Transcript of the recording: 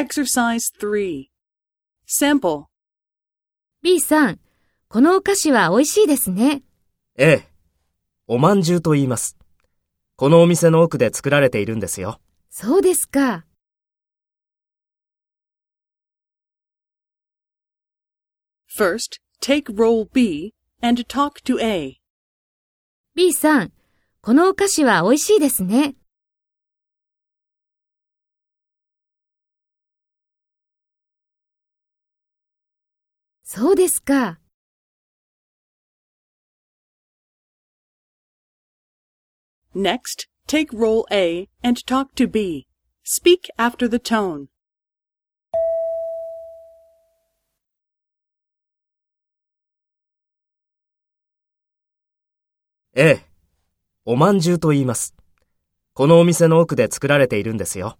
Exercise 3. Sample. B さん、このお菓子は美味しいですね。ええ。おまんじゅうと言います。このお店の奥で作られているんですよ。そうですか。First, take role B and talk to A. B さん、このお菓子は美味しいですね。そうですか。Next, take role A and talk to B. Speak after the tone. ええ。おまんじゅうと言います。このお店の奥で作られているんですよ。